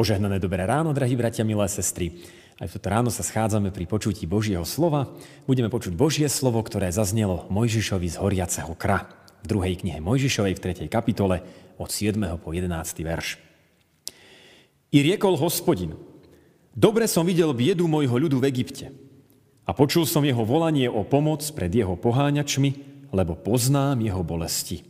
Požehnané dobré ráno, drahí bratia, milé sestry. Aj v toto ráno sa schádzame pri počutí Božieho slova. Budeme počuť Božie slovo, ktoré zaznelo Mojžišovi z horiaceho kra v druhej knihe Mojžišovej v 3. kapitole od 7. po 11. verš. I riekol hospodin, dobre som videl biedu môjho ľudu v Egypte a počul som jeho volanie o pomoc pred jeho poháňačmi, lebo poznám jeho bolesti.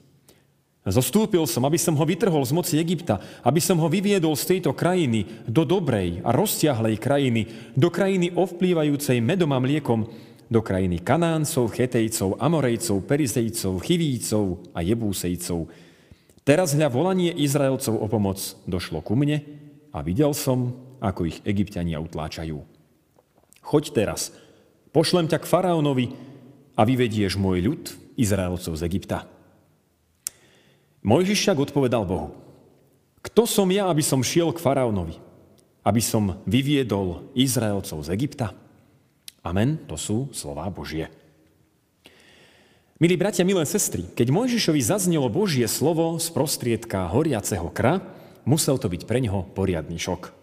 Zostúpil som, aby som ho vytrhol z moci Egypta, aby som ho vyviedol z tejto krajiny do dobrej a rozťahlej krajiny, do krajiny ovplývajúcej medom a mliekom, do krajiny Kanáncov, Chetejcov, Amorejcov, Perizejcov, Chivícov a Jebúsejcov. Teraz hľa volanie Izraelcov o pomoc došlo ku mne a videl som, ako ich egyptiania utláčajú. Choď teraz, pošlem ťa k faraónovi a vyvedieš môj ľud, Izraelcov z Egypta. Mojžiš však odpovedal Bohu. Kto som ja, aby som šiel k faraónovi? Aby som vyviedol Izraelcov z Egypta? Amen, to sú slová Božie. Milí bratia, milé sestry, keď Mojžišovi zaznelo Božie slovo z prostriedka horiaceho kra, musel to byť pre neho poriadny šok.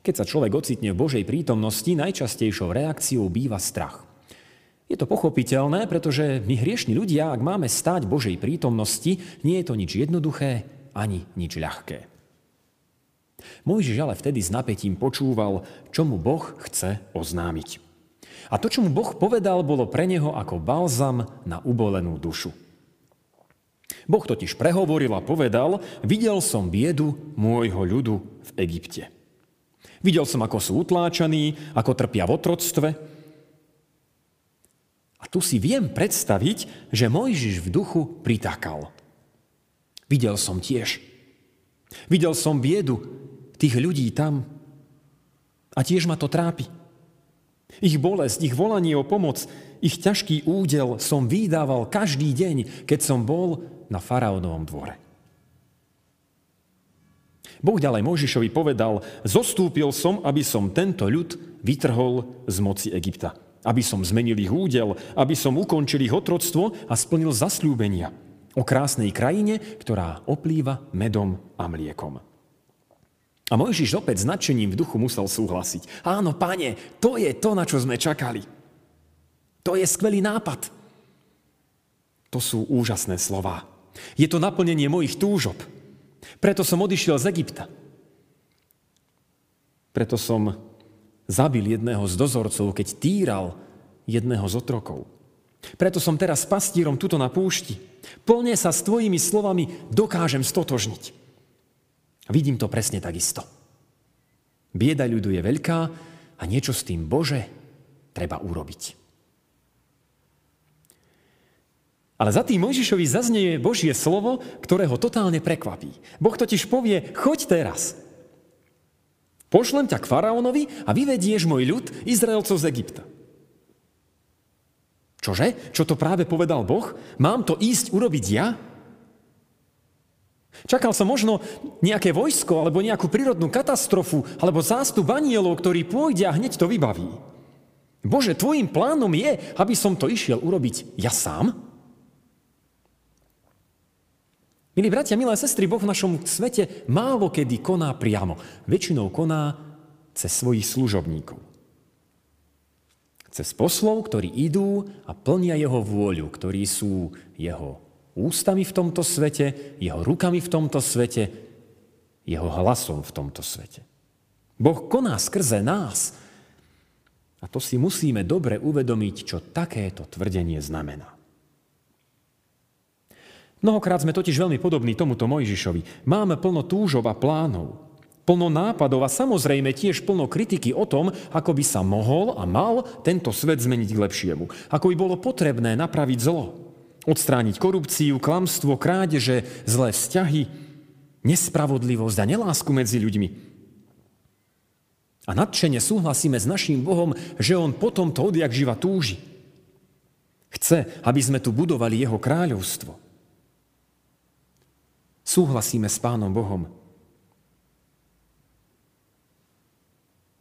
Keď sa človek ocitne v Božej prítomnosti, najčastejšou reakciou býva strach. Je to pochopiteľné, pretože my hriešni ľudia, ak máme stáť Božej prítomnosti, nie je to nič jednoduché ani nič ľahké. Mojžiš ale vtedy s napätím počúval, čo mu Boh chce oznámiť. A to, čo mu Boh povedal, bolo pre neho ako balzam na ubolenú dušu. Boh totiž prehovoril a povedal, videl som biedu môjho ľudu v Egypte. Videl som, ako sú utláčaní, ako trpia v otroctve, a tu si viem predstaviť, že Mojžiš v duchu pritakal. Videl som tiež. Videl som biedu tých ľudí tam. A tiež ma to trápi. Ich bolesť, ich volanie o pomoc, ich ťažký údel som vydával každý deň, keď som bol na faraónovom dvore. Boh ďalej Mojžišovi povedal, zostúpil som, aby som tento ľud vytrhol z moci Egypta aby som zmenil ich údel, aby som ukončil ich otroctvo a splnil zasľúbenia o krásnej krajine, ktorá oplýva medom a mliekom. A Mojžiš opäť s nadšením v duchu musel súhlasiť. Áno, pane, to je to, na čo sme čakali. To je skvelý nápad. To sú úžasné slova. Je to naplnenie mojich túžob. Preto som odišiel z Egypta. Preto som zabil jedného z dozorcov, keď týral jedného z otrokov. Preto som teraz pastírom tuto na púšti. Plne sa s tvojimi slovami dokážem stotožniť. Vidím to presne takisto. Bieda ľudu je veľká a niečo s tým Bože treba urobiť. Ale za tým Mojžišovi zaznieje Božie slovo, ktoré ho totálne prekvapí. Boh totiž povie, choď teraz, Pošlem ťa k faraónovi a vyvedieš môj ľud, Izraelcov z Egypta. Čože? Čo to práve povedal Boh? Mám to ísť urobiť ja? Čakal som možno nejaké vojsko, alebo nejakú prírodnú katastrofu, alebo zástup anielov, ktorý pôjde a hneď to vybaví. Bože, tvojim plánom je, aby som to išiel urobiť ja sám? Milí bratia, milé sestry, Boh v našom svete málo kedy koná priamo. Väčšinou koná cez svojich služobníkov. Cez poslov, ktorí idú a plnia jeho vôľu, ktorí sú jeho ústami v tomto svete, jeho rukami v tomto svete, jeho hlasom v tomto svete. Boh koná skrze nás. A to si musíme dobre uvedomiť, čo takéto tvrdenie znamená. Mnohokrát sme totiž veľmi podobní tomuto Mojžišovi. Máme plno túžov a plánov, plno nápadov a samozrejme tiež plno kritiky o tom, ako by sa mohol a mal tento svet zmeniť k lepšiemu. Ako by bolo potrebné napraviť zlo. Odstrániť korupciu, klamstvo, krádeže, zlé vzťahy, nespravodlivosť a nelásku medzi ľuďmi. A nadšene súhlasíme s naším Bohom, že On potom to odjak živa túži. Chce, aby sme tu budovali Jeho kráľovstvo. Súhlasíme s Pánom Bohom.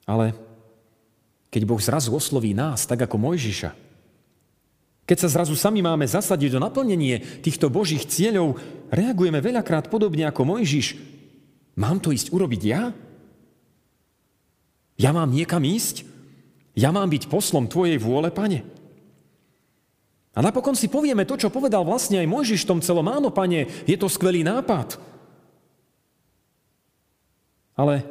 Ale keď Boh zrazu osloví nás, tak ako Mojžiša, keď sa zrazu sami máme zasadiť do naplnenie týchto Božích cieľov, reagujeme veľakrát podobne ako Mojžiš Mám to ísť urobiť ja? Ja mám niekam ísť? Ja mám byť poslom Tvojej vôle, Pane? A napokon si povieme to, čo povedal vlastne aj Mojžiš v tom celom. Áno, Pane, je to skvelý nápad. Ale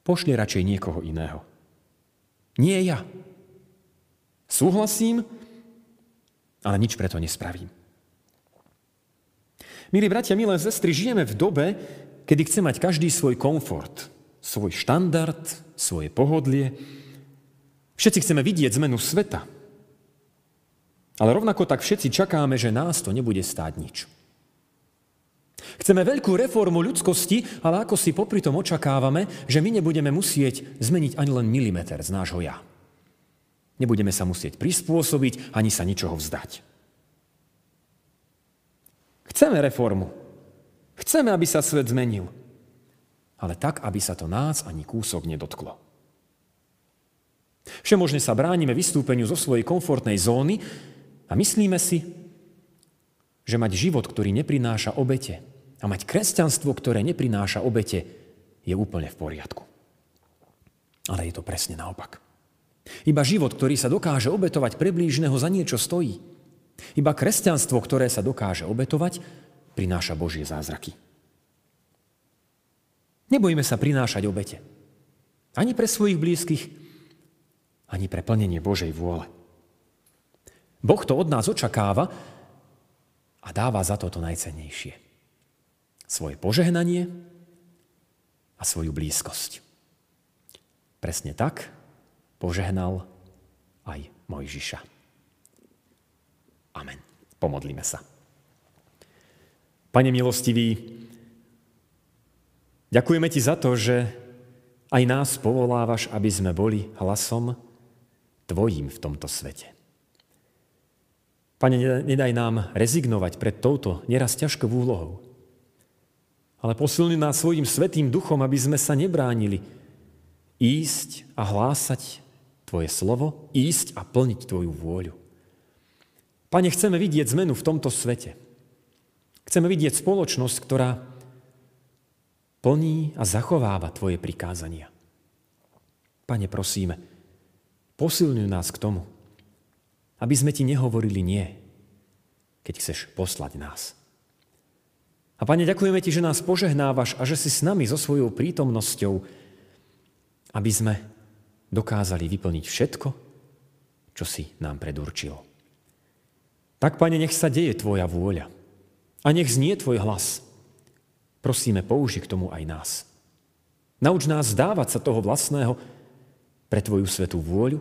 pošli radšej niekoho iného. Nie ja. Súhlasím, ale nič preto nespravím. Milí bratia, milé sestry, žijeme v dobe, kedy chce mať každý svoj komfort, svoj štandard, svoje pohodlie. Všetci chceme vidieť zmenu sveta. Ale rovnako tak všetci čakáme, že nás to nebude stáť nič. Chceme veľkú reformu ľudskosti, ale ako si popri tom očakávame, že my nebudeme musieť zmeniť ani len milimeter z nášho ja. Nebudeme sa musieť prispôsobiť, ani sa ničoho vzdať. Chceme reformu, Chceme, aby sa svet zmenil, ale tak, aby sa to nás ani kúsok nedotklo. Všemožne sa bránime vystúpeniu zo svojej komfortnej zóny a myslíme si, že mať život, ktorý neprináša obete a mať kresťanstvo, ktoré neprináša obete, je úplne v poriadku. Ale je to presne naopak. Iba život, ktorý sa dokáže obetovať pre blížneho, za niečo stojí. Iba kresťanstvo, ktoré sa dokáže obetovať, prináša Božie zázraky. Nebojíme sa prinášať obete. Ani pre svojich blízkych, ani pre plnenie Božej vôle. Boh to od nás očakáva a dáva za to to najcennejšie. Svoje požehnanie a svoju blízkosť. Presne tak požehnal aj Mojžiša. Amen. Pomodlíme sa. Pane milostivý, ďakujeme Ti za to, že aj nás povolávaš, aby sme boli hlasom Tvojím v tomto svete. Pane, nedaj nám rezignovať pred touto neraz ťažkou úlohou, ale posilni nás svojim svetým duchom, aby sme sa nebránili ísť a hlásať Tvoje slovo, ísť a plniť Tvoju vôľu. Pane, chceme vidieť zmenu v tomto svete – Chceme vidieť spoločnosť, ktorá plní a zachováva Tvoje prikázania. Pane, prosíme, posilňuj nás k tomu, aby sme Ti nehovorili nie, keď chceš poslať nás. A Pane, ďakujeme Ti, že nás požehnávaš a že si s nami so svojou prítomnosťou, aby sme dokázali vyplniť všetko, čo si nám predurčil. Tak, Pane, nech sa deje Tvoja vôľa. A nech znie tvoj hlas. Prosíme, použi k tomu aj nás. Nauč nás zdávať sa toho vlastného pre tvoju svetú vôľu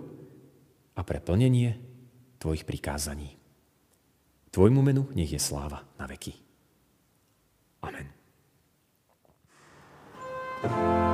a pre plnenie tvojich prikázaní. Tvojmu menu nech je sláva na veky. Amen. thank you